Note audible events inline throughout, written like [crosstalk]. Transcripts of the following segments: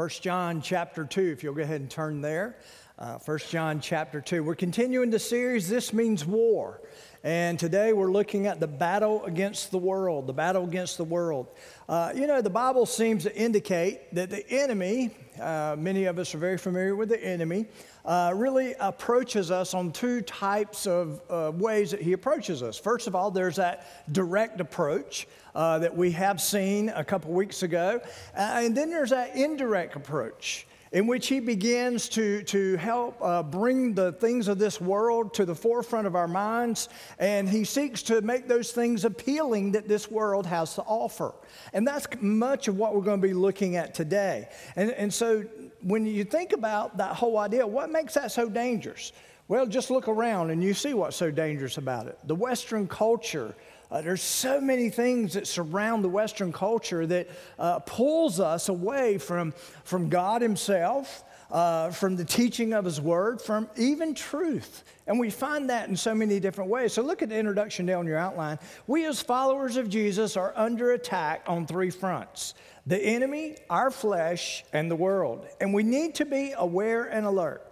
1 John chapter 2, if you'll go ahead and turn there. Uh, 1 John chapter 2. We're continuing the series, This Means War. And today we're looking at the battle against the world, the battle against the world. Uh, you know, the Bible seems to indicate that the enemy, uh, many of us are very familiar with the enemy, uh, really approaches us on two types of uh, ways that he approaches us. First of all, there's that direct approach uh, that we have seen a couple weeks ago, uh, and then there's that indirect approach in which he begins to, to help uh, bring the things of this world to the forefront of our minds, and he seeks to make those things appealing that this world has to offer. And that's much of what we're going to be looking at today. And, and so when you think about that whole idea, what makes that so dangerous? Well, just look around and you see what's so dangerous about it. The Western culture, uh, there's so many things that surround the Western culture that uh, pulls us away from, from God Himself, uh, from the teaching of His Word, from even truth. And we find that in so many different ways. So look at the introduction down your outline. We, as followers of Jesus, are under attack on three fronts the enemy, our flesh, and the world. And we need to be aware and alert.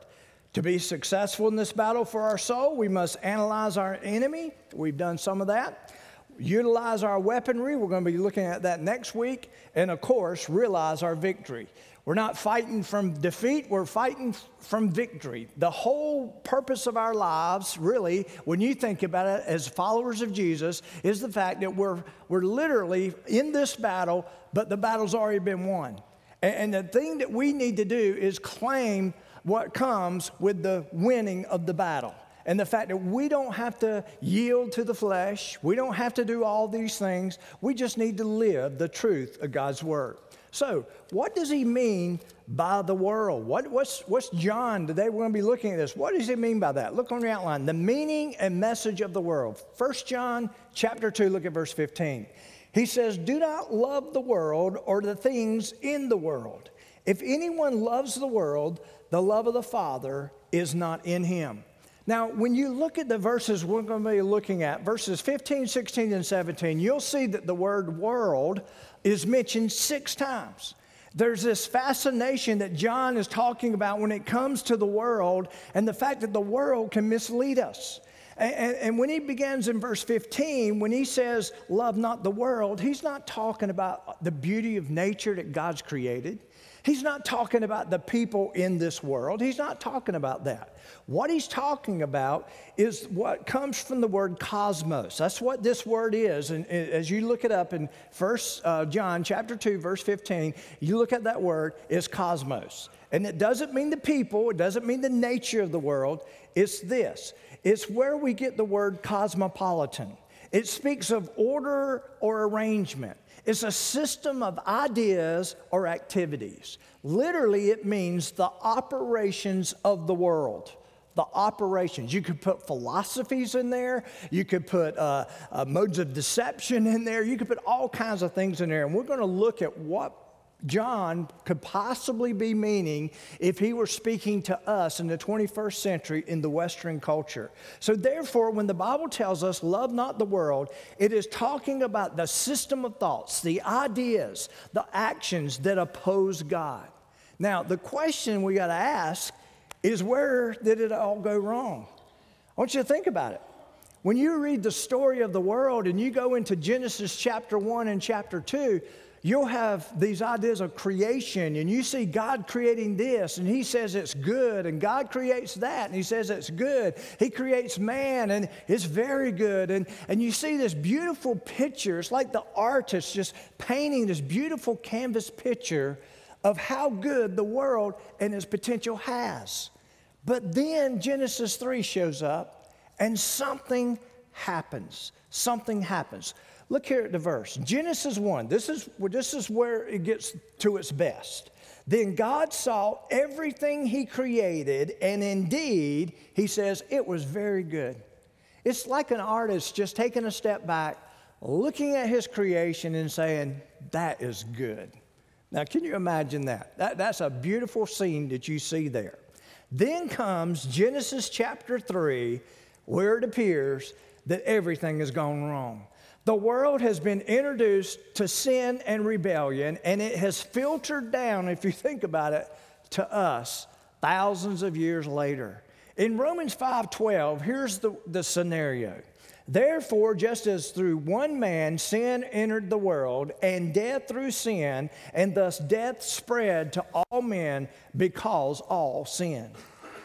To be successful in this battle for our soul, we must analyze our enemy. We've done some of that. Utilize our weaponry. We're going to be looking at that next week. And of course, realize our victory. We're not fighting from defeat, we're fighting from victory. The whole purpose of our lives, really, when you think about it as followers of Jesus, is the fact that we're, we're literally in this battle, but the battle's already been won. And, and the thing that we need to do is claim what comes with the winning of the battle. And the fact that we don't have to yield to the flesh, we don't have to do all these things, we just need to live the truth of God's word. So, what does he mean by the world? What, what's, what's John today? We're going to be looking at this. What does he mean by that? Look on the outline. The meaning and message of the world. 1 John chapter 2, look at verse 15. He says, Do not love the world or the things in the world. If anyone loves the world, the love of the Father is not in him. Now, when you look at the verses we're going to be looking at, verses 15, 16, and 17, you'll see that the word world is mentioned six times. There's this fascination that John is talking about when it comes to the world and the fact that the world can mislead us. And, and, and, when he begins in verse 15, when he says, Love not the world, he's not talking about the beauty of nature that God's created. He's not talking about the people in this world. He's not talking about that. What he's talking about is what comes from the word cosmos. That's what this word is. And as you look it up in First uh, John chapter 2, verse 15, you look at that word, is cosmos. And it doesn't mean the people, it doesn't mean the nature of the world. It's this it's where we get the word cosmopolitan. It speaks of order or arrangement. It's a system of ideas or activities. Literally, it means the operations of the world the operations. You could put philosophies in there. You could put uh, uh, modes of deception in there. You could put all kinds of things in there. And we're going to look at what John could possibly be meaning if he were speaking to us in the 21st century in the Western culture. So, therefore, when the Bible tells us, love not the world, it is talking about the system of thoughts, the ideas, the actions that oppose God. Now, the question we got to ask is where did it all go wrong? I want you to think about it. When you read the story of the world and you go into Genesis chapter 1 and chapter 2, you'll have these ideas of creation and you see God creating this and he says it's good and God creates that and he says it's good. He creates man and it's very good. And, and you see this beautiful picture. It's like the artist just painting this beautiful canvas picture of how good the world and its potential has. But then Genesis 3 shows up and something happens. Something happens. Look here at the verse. Genesis 1. This is, this is where it gets to its best. Then God saw everything He created, and indeed, He says, it was very good. It's like an artist just taking a step back, looking at his creation, and saying, that is good. Now, can you imagine that? that? That's a beautiful scene that you see there. Then comes Genesis chapter 3, where it appears that everything has gone wrong. The world has been introduced to sin and rebellion, and it has filtered down, if you think about it, to us thousands of years later. In Romans 5:12, here's the, the scenario. Therefore, just as through one man sin entered the world, and death through sin, and thus death spread to all men because all sin.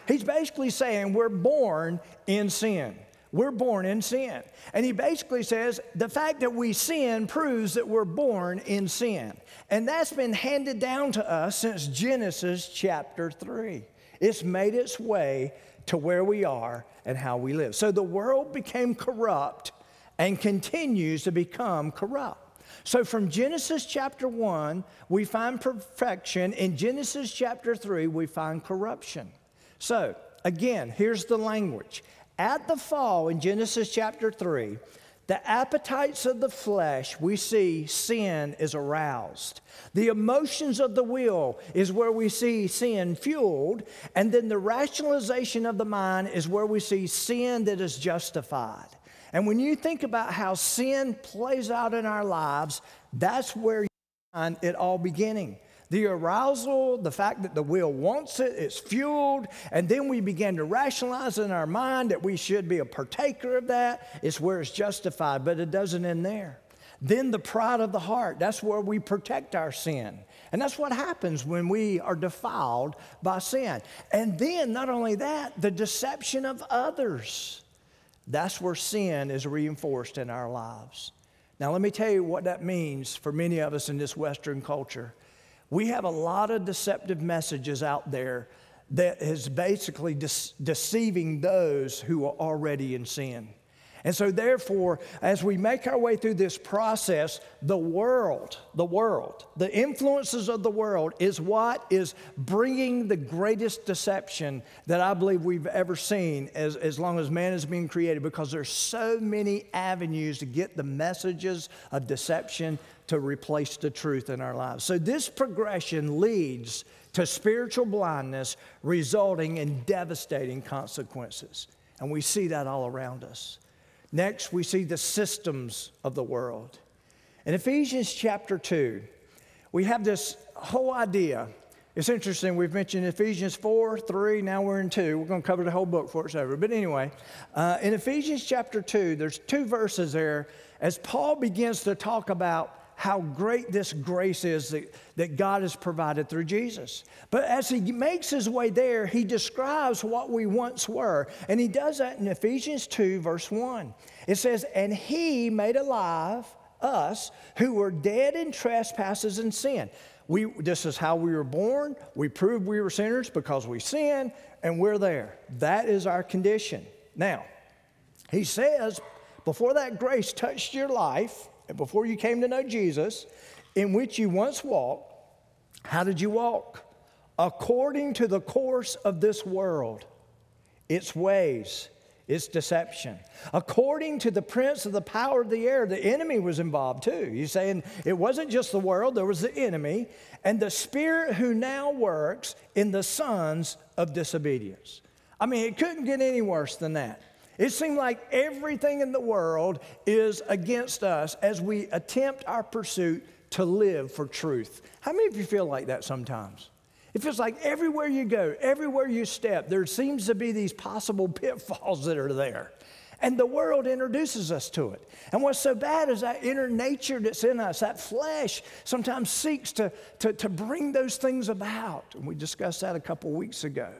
He's basically saying we're born in sin. We're born in sin. And he basically says the fact that we sin proves that we're born in sin. And that's been handed down to us since Genesis chapter 3. It's made its way to where we are and how we live. So the world became corrupt and continues to become corrupt. So from Genesis chapter 1, we find perfection. In Genesis chapter 3, we find corruption. So again, here's the language at the fall in Genesis chapter 3, the appetites of the flesh, we see sin is aroused. The emotions of the will is where we see sin fueled. And then the rationalization of the mind is where we see sin that is justified. And when you think about how sin plays out in our lives, that's where you find it all beginning the arousal, the fact that the will wants it, it's fueled, and then we begin to rationalize in our mind that we should be a partaker of that. It's where it's justified, but it doesn't end there. Then the pride of the heart, that's where we protect our sin. And that's what happens when we are defiled by sin. And then, not only that, the deception of others. That's where sin is reinforced in our lives. Now, let me tell you what that means for many of us in this Western culture. We have a lot of deceptive messages out there that is basically de- deceiving those who are already in sin. And so, therefore, as we make our way through this process, the world, the world, the influences of the world is what is bringing the greatest deception that I believe we've ever seen as, as long as man has been created because there's so many avenues to get the messages of deception to replace the truth in our lives. So, this progression leads to spiritual blindness, resulting in devastating consequences. And we see that all around us. Next, we see the systems of the world. In Ephesians chapter 2, we have this whole idea. It's interesting, we've mentioned Ephesians 4, 3, now we're in 2. We're going to cover the whole book for it's over. But anyway, uh, in Ephesians chapter 2, there's two verses there as Paul begins to talk about how great this grace is that, that God has provided through Jesus. But as he makes his way there, he describes what we once were. And he does that in Ephesians 2, verse 1. It says, And he made alive us who were dead in trespasses and sin. We, this is how we were born. We proved we were sinners because we sinned, and we're there. That is our condition. Now, he says, before that grace touched your life, before you came to know Jesus, in which you once walked, how did you walk? According to the course of this world, its ways, its deception. According to the prince of the power of the air, the enemy was involved too. He's saying it wasn't just the world, there was the enemy, and the spirit who now works in the sons of disobedience. I mean, it couldn't get any worse than that. It seems like everything in the world is against us as we attempt our pursuit to live for truth. How many of you feel like that sometimes? It feels like everywhere you go, everywhere you step, there seems to be these possible [laughs] pitfalls that are there. And the world introduces us to it. And what's so bad is that inner nature that's in us, that flesh, sometimes seeks to, to, to bring those things about. And we discussed that a couple weeks ago.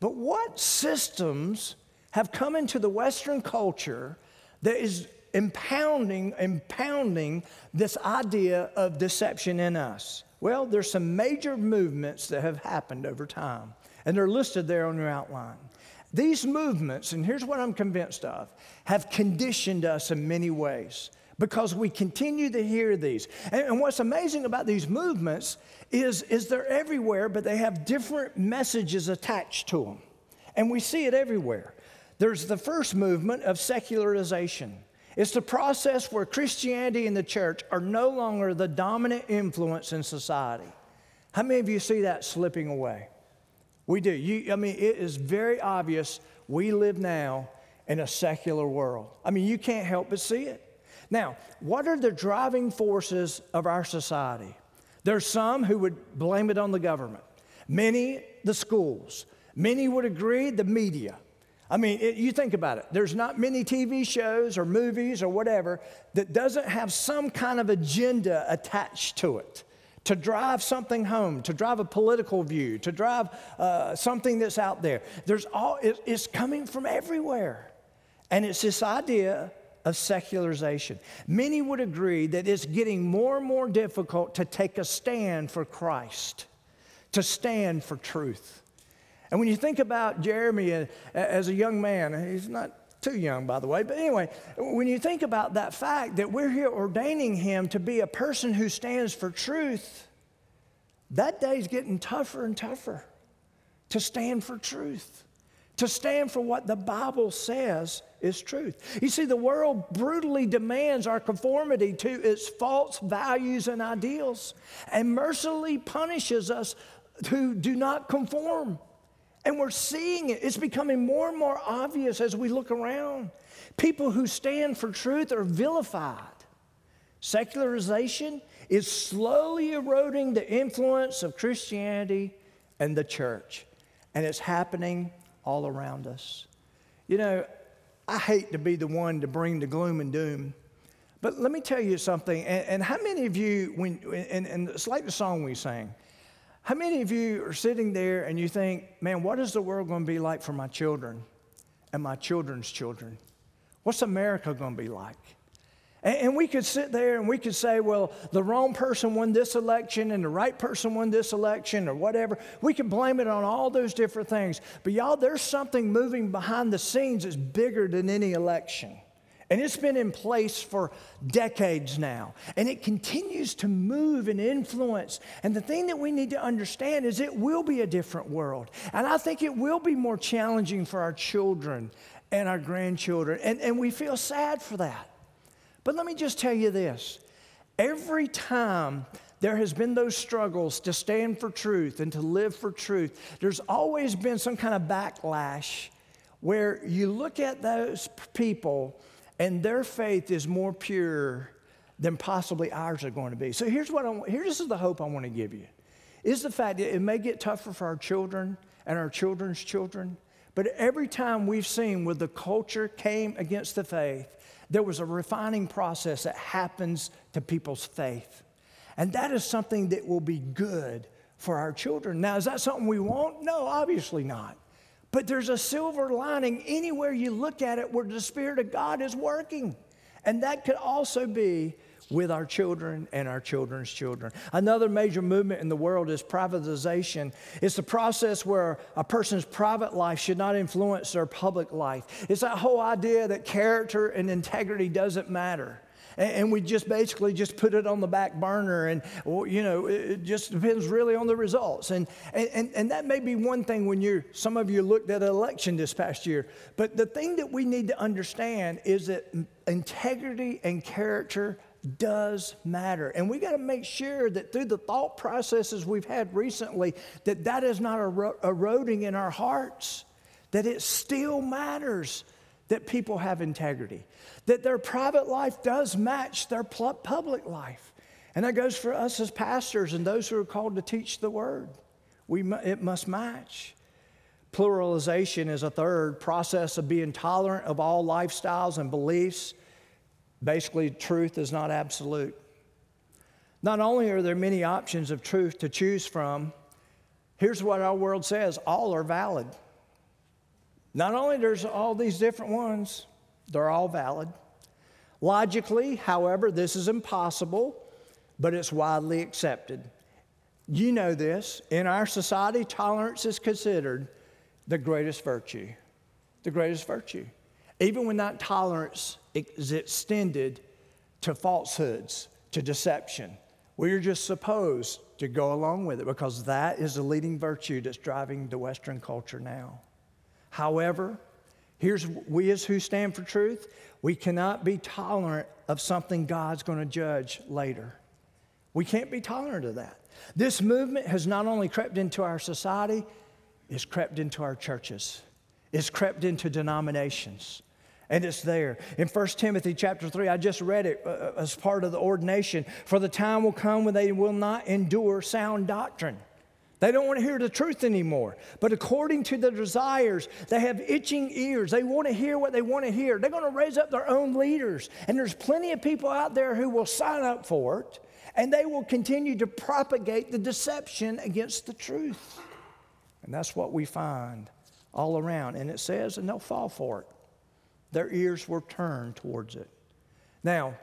But what systems have come into the Western culture that is impounding, impounding this idea of deception in us? Well, there's some major movements that have happened over time, and they're listed there on your outline. These movements, and here's what I'm convinced of, have conditioned us in many ways because we continue to hear these. And, and, what's amazing about these movements is, is they're everywhere, but they have different messages attached to them. And we see it everywhere. There's the first movement of secularization. It's the process where Christianity and the church are no longer the dominant influence in society. How many of you see that slipping away? We do. You, I mean, it is very obvious we live now in a secular world. I mean, you can't help but see it. Now, what are the driving forces of our society? There's some who would blame it on the government, many, the schools, many would agree, the media. I mean, it, you think about it. There's not many TV shows or movies or whatever that doesn't have some kind of agenda attached to it to drive something home, to drive a political view, to drive uh, something that's out there. There's all, it, it's coming from everywhere. And it's this idea of secularization. Many would agree that it's getting more and more difficult to take a stand for Christ, to stand for truth. And when you think about Jeremy uh, as a young man, he's not too young, by the way, but anyway, when you think about that fact that we're here ordaining him to be a person who stands for truth, that day's getting tougher and tougher to stand for truth, to stand for what the Bible says is truth. You see, the world brutally demands our conformity to its false values and ideals and mercilessly punishes us who do not conform. And we're seeing it. It's becoming more and more obvious as we look around. People who stand for truth are vilified. Secularization is slowly eroding the influence of Christianity and the church. And it's happening all around us. You know, I hate to be the one to bring the gloom and doom. But let me tell you something. And, and how many of you, when, and, and it's like the song we sang, how many of you are sitting there and you think, man, what is the world going to be like for my children and my children's children? What's America going to be like? And, we could sit there and we could say, well, the wrong person won this election and the right person won this election or whatever. We can blame it on all those different things. But y'all, there's something moving behind the scenes that's bigger than any election. And it's been in place for decades now. And it continues to move and influence. And the thing that we need to understand is it will be a different world. And I think it will be more challenging for our children and our grandchildren. And, and we feel sad for that. But let me just tell you this every time there has been those struggles to stand for truth and to live for truth, there's always been some kind of backlash where you look at those people and their faith is more pure than possibly ours are going to be. So here's what I want, here's the hope I want to give you. Is the fact that it may get tougher for our children and our children's children, but every time we've seen where the culture came against the faith, there was a refining process that happens to people's faith. And that is something that will be good for our children. Now, is that something we want? No, obviously not. But there's a silver lining anywhere you look at it where the Spirit of God is working. And that could also be with our children and our children's children. Another major movement in the world is privatization. It's the process where a person's private life should not influence their public life. It's that whole idea that character and integrity doesn't matter and, we just basically just put it on the back burner and you know it just depends really on the results. And, and, and that may be one thing when you some of you looked at an election this past year but the thing that we need to understand is that integrity and character does matter. And we got to make sure that through the thought processes we've had recently that that is not eroding in our hearts that it still matters that people have integrity, that their private life does match their public life. And that goes for us as pastors and those who are called to teach the word. We, it must match. Pluralization is a third process of being tolerant of all lifestyles and beliefs. Basically, truth is not absolute. Not only are there many options of truth to choose from, here's what our world says all are valid. Not only there's all these different ones, they're all valid. Logically, however, this is impossible, but it's widely accepted. You know this. In our society, tolerance is considered the greatest virtue. The greatest virtue. Even when that tolerance is extended to falsehoods, to deception, we're just supposed to go along with it because that is the leading virtue that's driving the Western culture now. However, here's we as who stand for truth, we cannot be tolerant of something God's going to judge later. We can't be tolerant of that. This movement has not only crept into our society, it's crept into our churches. It's crept into denominations. And it's there. In 1 Timothy chapter 3, I just read it uh, uh, as part of the ordination. For the time will come when they will not endure sound doctrine. They don't want to hear the truth anymore. But according to their desires, they have itching ears. They want to hear what they want to hear. They're going to raise up their own leaders. And there's plenty of people out there who will sign up for it, and they will continue to propagate the deception against the truth. And that's what we find all around. And it says, and they'll fall for it. Their ears were turned towards it. Now,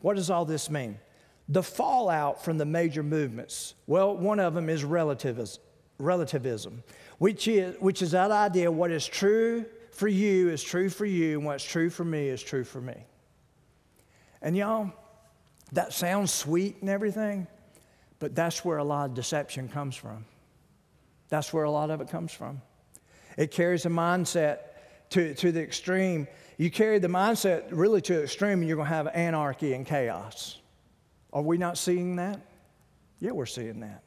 what does all this mean? The fallout from the major movements, well, one of them is relativism, relativism which, is, which is that idea what is true for you is true for you, and what's true for me is true for me. And y'all, that sounds sweet and everything, but that's where a lot of deception comes from. That's where a lot of it comes from. It carries a mindset to, to the extreme. You carry the mindset really to the extreme, and you're going to have anarchy and chaos. Are we not seeing that? Yeah, we're seeing that.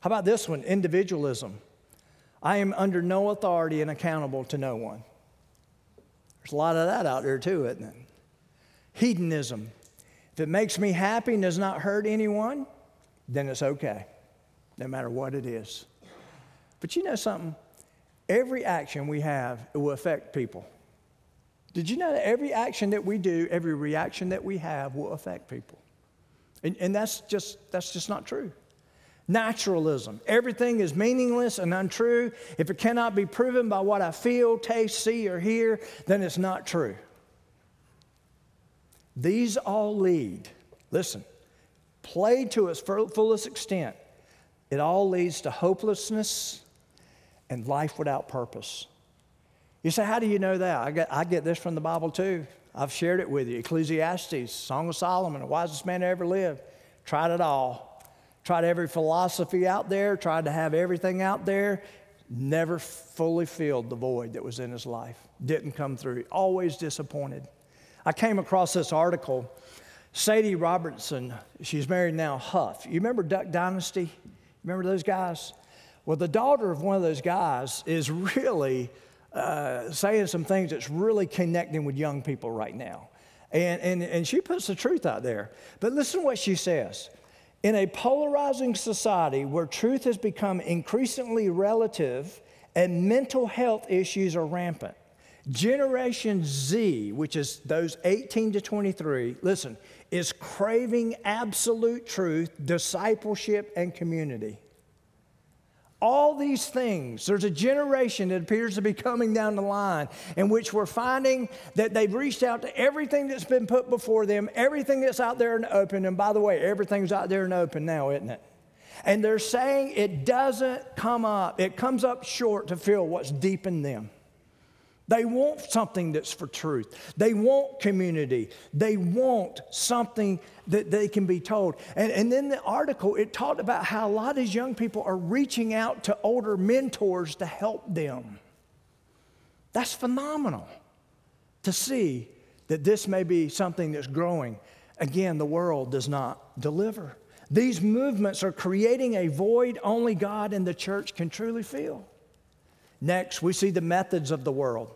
How about this one individualism? I am under no authority and accountable to no one. There's a lot of that out there too, isn't it? Hedonism. If it makes me happy and does not hurt anyone, then it's okay, no matter what it is. But you know something? Every action we have will affect people. Did you know that every action that we do, every reaction that we have will affect people? And, and that's, just, that's just not true. Naturalism. Everything is meaningless and untrue. If it cannot be proven by what I feel, taste, see, or hear, then it's not true. These all lead, listen, play to its fullest extent, it all leads to hopelessness and life without purpose. You say, How do you know that? I get, I get this from the Bible too. I've shared it with you. Ecclesiastes, Song of Solomon, the wisest man to ever live. Tried it all. Tried every philosophy out there, tried to have everything out there. Never fully filled the void that was in his life. Didn't come through. Always disappointed. I came across this article. Sadie Robertson, she's married now, Huff. You remember Duck Dynasty? Remember those guys? Well, the daughter of one of those guys is really uh, saying some things that's really connecting with young people right now. And, and, and she puts the truth out there. But listen to what she says. In a polarizing society where truth has become increasingly relative and mental health issues are rampant, Generation Z, which is those 18 to 23, listen, is craving absolute truth, discipleship, and community all these things. There's a generation that appears to be coming down the line in which we're finding that they've reached out to everything that's been put before them, everything that's out there the open. And by the way, everything's out there the open now, isn't it? And they're saying it doesn't come up, it comes up short to fill what's deep in them. They want something that's for truth. They want community. They want something that they can be told. And, and then the article, it talked about how a lot of these young people are reaching out to older mentors to help them. That's phenomenal to see that this may be something that's growing. Again, the world does not deliver. These movements are creating a void only God and the church can truly fill. Next, we see the methods of the world.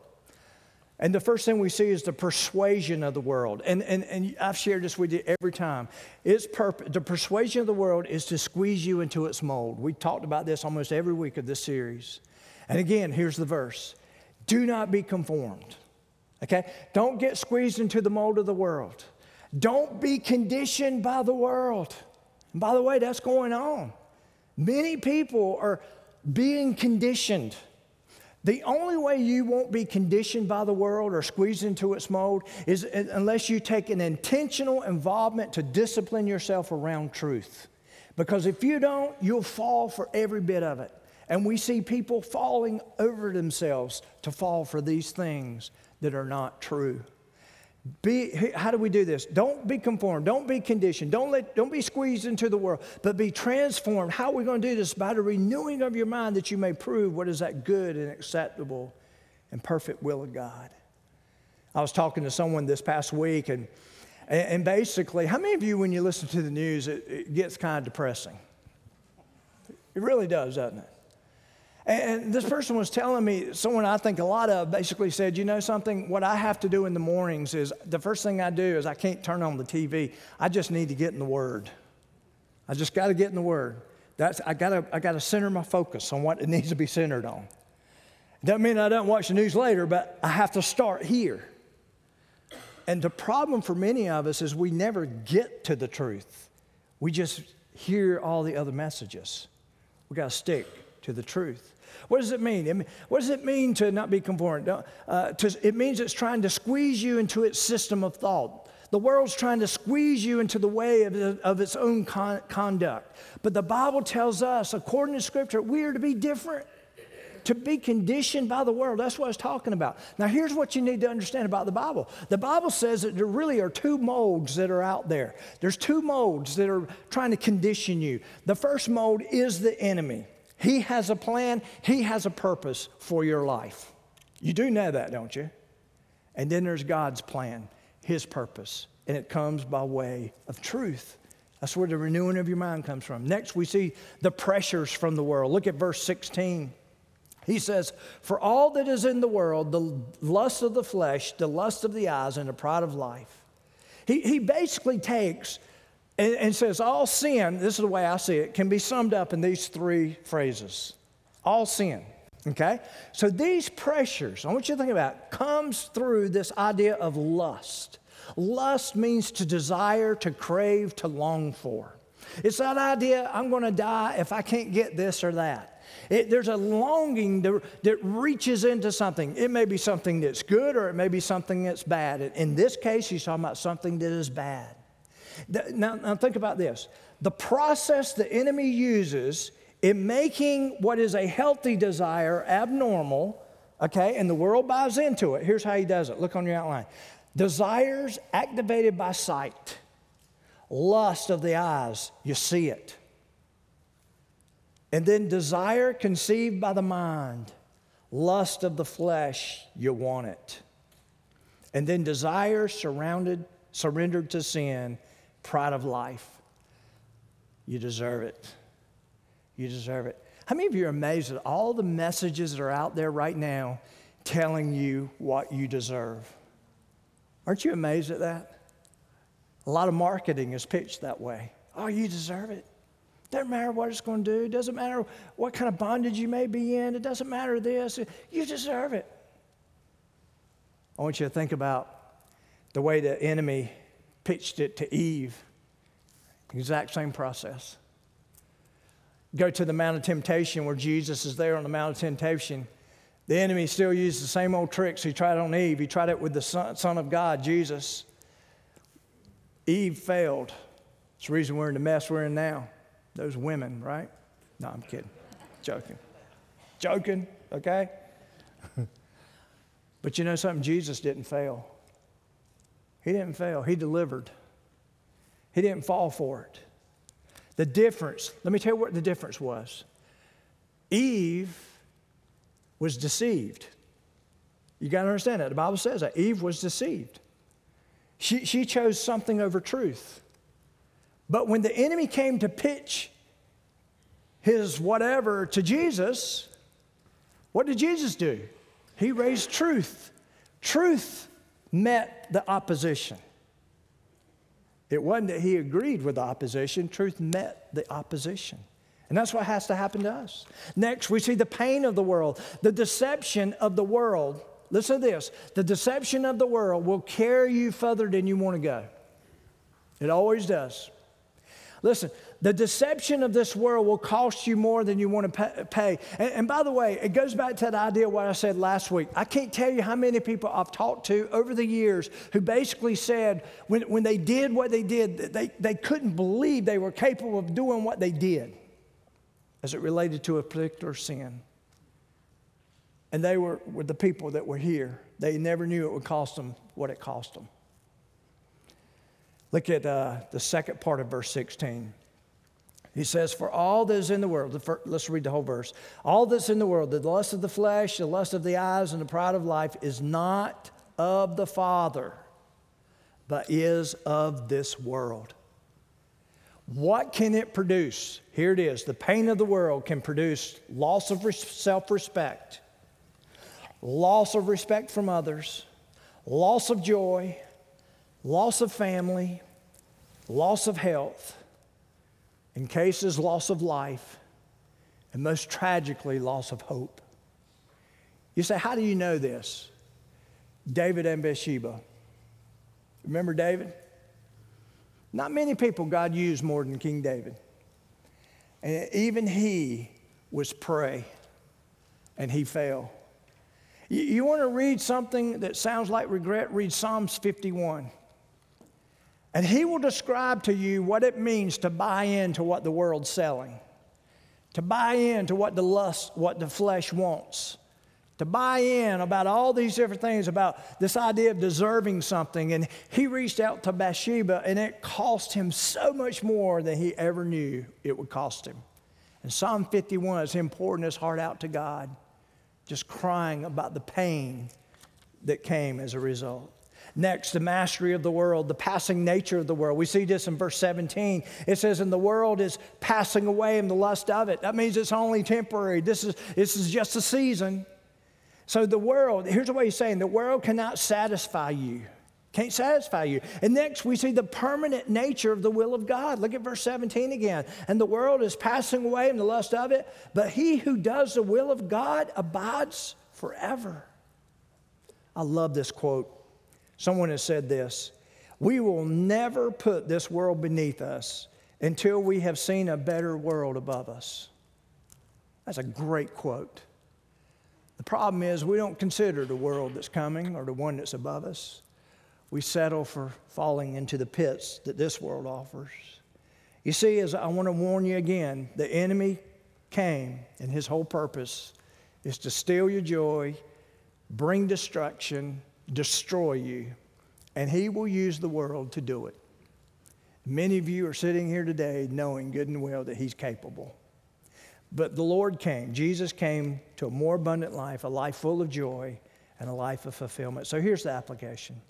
And the first thing we see is the persuasion of the world. And, and, and I've shared this with you every time. Its purpose, the persuasion of the world is to squeeze you into its mold. We talked about this almost every week of this series. And again, here's the verse Do not be conformed. Okay? Don't get squeezed into the mold of the world. Don't be conditioned by the world. And by the way, that's going on. Many people are being conditioned. The only way you won't be conditioned by the world or squeezed into its mold is unless you take an intentional involvement to discipline yourself around truth. Because if you don't, you'll fall for every bit of it. And we see people falling over themselves to fall for these things that are not true. Be, how do we do this? Don't be conformed. Don't be conditioned. Don't, let, don't be squeezed into the world, but be transformed. How are we going to do this? By the renewing of your mind that you may prove what is that good and acceptable and perfect will of God. I was talking to someone this past week, and, and basically, how many of you, when you listen to the news, it, it gets kind of depressing? It really does, doesn't it? And this person was telling me, someone I think a lot of basically said, you know something, what I have to do in the mornings is the first thing I do is I can't turn on the TV. I just need to get in the Word. I just got to get in the Word. That's, I got to I gotta center my focus on what it needs to be centered on. Doesn't mean I don't watch the news later, but I have to start here. And the problem for many of us is we never get to the truth. We just hear all the other messages. We got to stick to the truth. What does it mean? What does it mean to not be conformed? Uh, to, it means it's trying to squeeze you into its system of thought. The world's trying to squeeze you into the way of, of its own con- conduct. But the Bible tells us, according to Scripture, we are to be different, to be conditioned by the world. That's what I was talking about. Now, here's what you need to understand about the Bible the Bible says that there really are two molds that are out there. There's two molds that are trying to condition you. The first mold is the enemy. He has a plan, He has a purpose for your life. You do know that, don't you? And then there's God's plan, His purpose, and it comes by way of truth. That's where the renewing of your mind comes from. Next, we see the pressures from the world. Look at verse 16. He says, For all that is in the world, the lust of the flesh, the lust of the eyes, and the pride of life. He, he basically takes and, and says, All sin, this is the way I see it, can be summed up in these three phrases all sin. Okay? So these pressures, I want you to think about, comes through this idea of lust. Lust means to desire, to crave, to long for. It's that idea, I'm going to die if I can't get this or that. It, there's a longing that, that reaches into something. It may be something that's good or it may be something that's bad. In this case, he's talking about something that is bad. Now, now think about this the process the enemy uses in making what is a healthy desire abnormal, okay, and the world buys into it. Here's how he does it. Look on your outline. Desires activated by sight, lust of the eyes, you see it. And then desire conceived by the mind, lust of the flesh, you want it. And then desire surrounded, surrendered to sin, pride of life. You deserve it. You deserve it. How many of you are amazed at all the messages that are out there right now telling you what you deserve? Aren't you amazed at that? A lot of marketing is pitched that way. Oh, you deserve it. Doesn't matter what it's going to do. Doesn't matter what kind of bondage you may be in. It doesn't matter this. You deserve it. I want you to think about the way the enemy pitched it to Eve. Exact same process. Go to the Mount of Temptation where Jesus is there on the Mount of Temptation. The enemy still used the same old tricks he tried on Eve. He tried it with the Son, son of God, Jesus. Eve failed. It's the reason we're in the mess we're in now. Those women, right? No, I'm kidding. Joking. Joking, okay? [laughs] but you know something? Jesus didn't fail. He didn't fail, he delivered. He didn't fall for it. The difference, let me tell you what the difference was. Eve was deceived. You got to understand that. The Bible says that. Eve was deceived. She, she chose something over truth. But when the enemy came to pitch his whatever to Jesus, what did Jesus do? He raised truth. Truth met the opposition. It wasn't that he agreed with the opposition, truth met the opposition. And that's what has to happen to us. Next, we see the pain of the world, the deception of the world. Listen to this the deception of the world will carry you further than you want to go. It always does. Listen, the deception of this world will cost you more than you want to pay. And, and, by the way, it goes back to the idea of what I said last week. I can't tell you how many people I've talked to over the years who basically said when, when they did what they did, they, they couldn't believe they were capable of doing what they did as it related to a particular sin. And they were, were the people that were here. They never knew it would cost them what it cost them. Look at uh, the second part of verse 16. He says, For all that is in the world, let's read the whole verse. All that's in the world, the lust of the flesh, the lust of the eyes, and the pride of life is not of the Father, but is of this world. What can it produce? Here it is. The pain of the world can produce loss of self respect, loss of respect from others, loss of joy, loss of family, loss of health, in cases, loss of life, and most tragically, loss of hope. You say, How do you know this? David and Bathsheba. Remember David? Not many people God used more than King David. And even he was prey and he fell. You, you want to read something that sounds like regret? Read Psalms 51. And he will describe to you what it means to buy into what the world's selling, to buy into what the lust, what the flesh wants, to buy in about all these different things about this idea of deserving something. And he reached out to Bathsheba, and it cost him so much more than he ever knew it would cost him. And Psalm 51 is him pouring his heart out to God, just crying about the pain that came as a result. Next, the mastery of the world, the passing nature of the world. We see this in verse 17. It says, And the world is passing away in the lust of it. That means it's only temporary. This is, this is just a season. So the world, here's what he's saying the world cannot satisfy you. Can't satisfy you. And next, we see the permanent nature of the will of God. Look at verse 17 again. And the world is passing away in the lust of it, but he who does the will of God abides forever. I love this quote. Someone has said this We will never put this world beneath us until we have seen a better world above us. That's a great quote. The problem is, we don't consider the world that's coming or the one that's above us. We settle for falling into the pits that this world offers. You see, as I want to warn you again, the enemy came, and his whole purpose is to steal your joy, bring destruction, destroy you, and he will use the world to do it. Many of you are sitting here today knowing good and well that he's capable. But the Lord came. Jesus came to a more abundant life, a life full of joy, and a life of fulfillment. So here's the application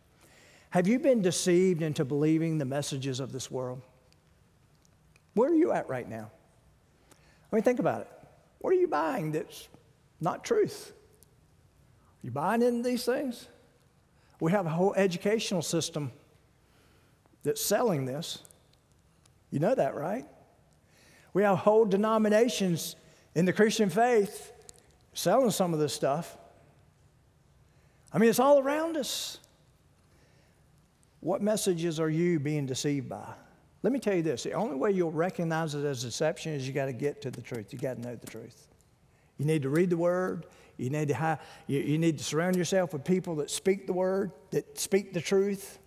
Have you been deceived into believing the messages of this world? Where are you at right now? I mean, think about it. What are you buying that's not truth? Are you buying into these things? We have a whole educational system that's selling this. You know that, right? We have whole denominations in the Christian faith selling some of this stuff. I mean, it's all around us. What messages are you being deceived by? Let me tell you this the only way you'll recognize it as deception is you got to get to the truth. You got to know the truth. You need to read the word. You need to, have, you, you need to surround yourself with people that speak the word, that speak the truth,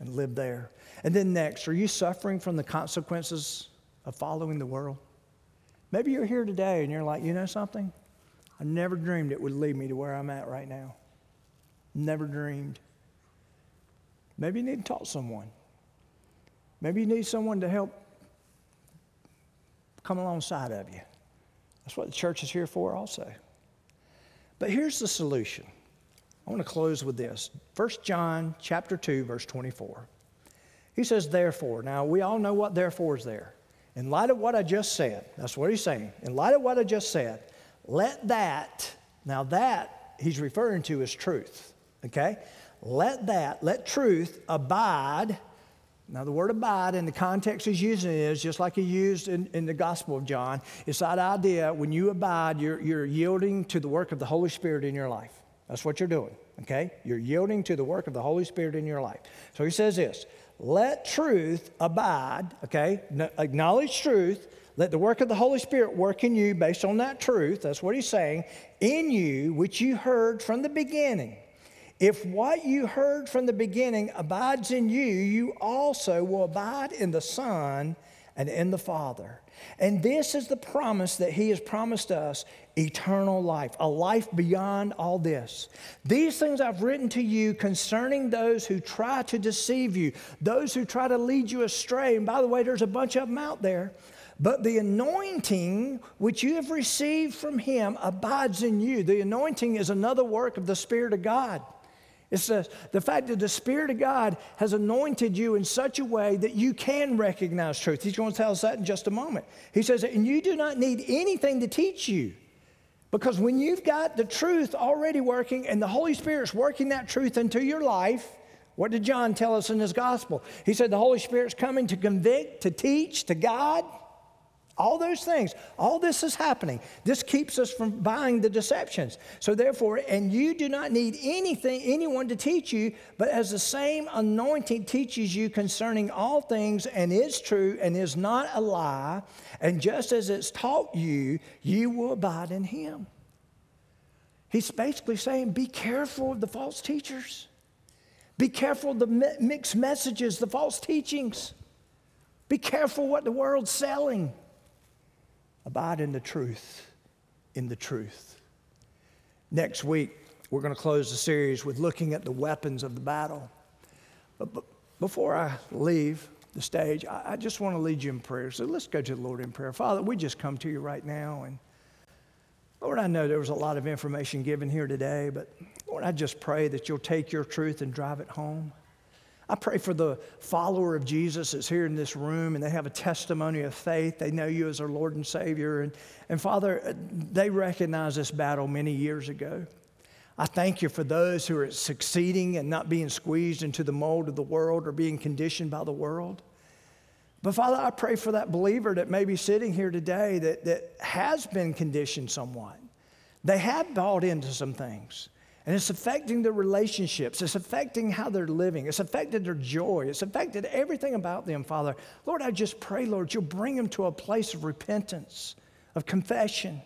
and live there. And then next, are you suffering from the consequences of following the world. Maybe you're here today and you're like, you know something? I never dreamed it would lead me to where I'm at right now. Never dreamed. Maybe you need to talk to someone. Maybe you need someone to help come alongside of you. That's what the church is here for, also. But here's the solution. I want to close with this. 1 John chapter 2, verse 24. He says, therefore. Now, we all know what therefore is there. In light of what I just said, that's what he's saying. In light of what I just said, let that, now that he's referring to as truth, okay? Let that, let truth abide. Now, the word abide in the context he's using is just like he used in, in the Gospel of John. It's that idea when you abide, you're, you're yielding to the work of the Holy Spirit in your life. That's what you're doing, okay? You're yielding to the work of the Holy Spirit in your life. So he says this let truth abide, okay? Acknowledge truth. Let the work of the Holy Spirit work in you based on that truth. That's what he's saying. In you, which you heard from the beginning. If what you heard from the beginning abides in you, you also will abide in the Son and in the Father. And this is the promise that He has promised us eternal life, a life beyond all this. These things I've written to you concerning those who try to deceive you, those who try to lead you astray. And by the way, there's a bunch of them out there. But the anointing which you have received from Him abides in you. The anointing is another work of the Spirit of God. It's the, the fact that the Spirit of God has anointed you in such a way that you can recognize truth. He's going to tell us that in just a moment. He says, and you do not need anything to teach you. Because when you've got the truth already working and the Holy Spirit's working that truth into your life, what did John tell us in his gospel? He said the Holy Spirit's coming to convict, to teach, to guide. All those things, all this is happening. This keeps us from buying the deceptions. So, therefore, and you do not need anything, anyone to teach you, but as the same anointing teaches you concerning all things and is true and is not a lie, and just as it's taught you, you will abide in him. He's basically saying, be careful of the false teachers. Be careful of the mixed messages, the false teachings. Be careful what the world's selling. Abide in the truth, in the truth. Next week, we're going to close the series with looking at the weapons of the battle. But before I leave the stage, I just want to lead you in prayer. So let's go to the Lord in prayer. Father, we just come to you right now. And Lord, I know there was a lot of information given here today, but Lord, I just pray that you'll take your truth and drive it home. I pray for the follower of Jesus that's here in this room and they have a testimony of faith. They know you as their Lord and Savior. And, and Father, they recognize this battle many years ago. I thank you for those who are succeeding and not being squeezed into the mold of the world or being conditioned by the world. But Father, I pray for that believer that may be sitting here today that, that has been conditioned somewhat. They have bought into some things. And it's affecting their relationships. It's affecting how they're living. It's affected their joy. It's affected everything about them, Father. Lord, I just pray, Lord, you'll bring them to a place of repentance, of confession,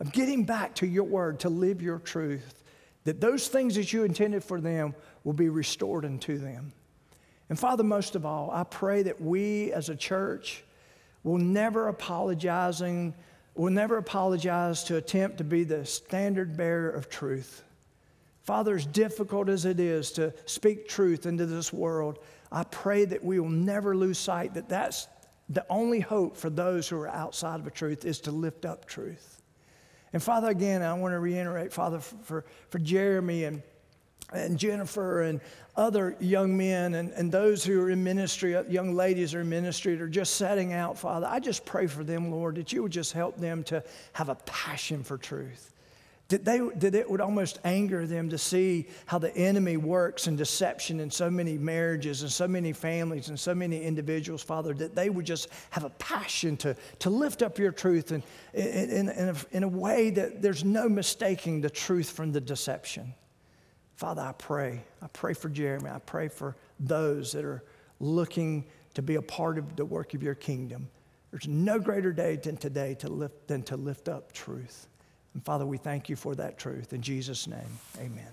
of getting back to your word to live your truth. That those things that you intended for them will be restored unto them. And Father, most of all, I pray that we as a church will never apologizing, will never apologize to attempt to be the standard bearer of truth. Father, as difficult as it is to speak truth into this world, I pray that we will never lose sight that that's the only hope for those who are outside of the truth is to lift up truth. And Father, again, I want to reiterate, Father, for, for Jeremy and, and Jennifer and other young men and, and those who are in ministry, uh, young ladies who are in ministry that are just setting out, Father, I just pray for them, Lord, that you would just help them to have a passion for truth that, they, that it would almost anger them to see how the enemy works in deception in so many marriages and so many families and so many individuals, Father, that they would just have a passion to, to lift up your truth in, in, in, a, in a way that there's no mistaking the truth from the deception. Father, I pray. I pray for Jeremy. I pray for those that are looking to be a part of the work of your kingdom. There's no greater day than today to lift, than to lift up truth. And Father, we thank you for that truth. In Jesus' name, amen.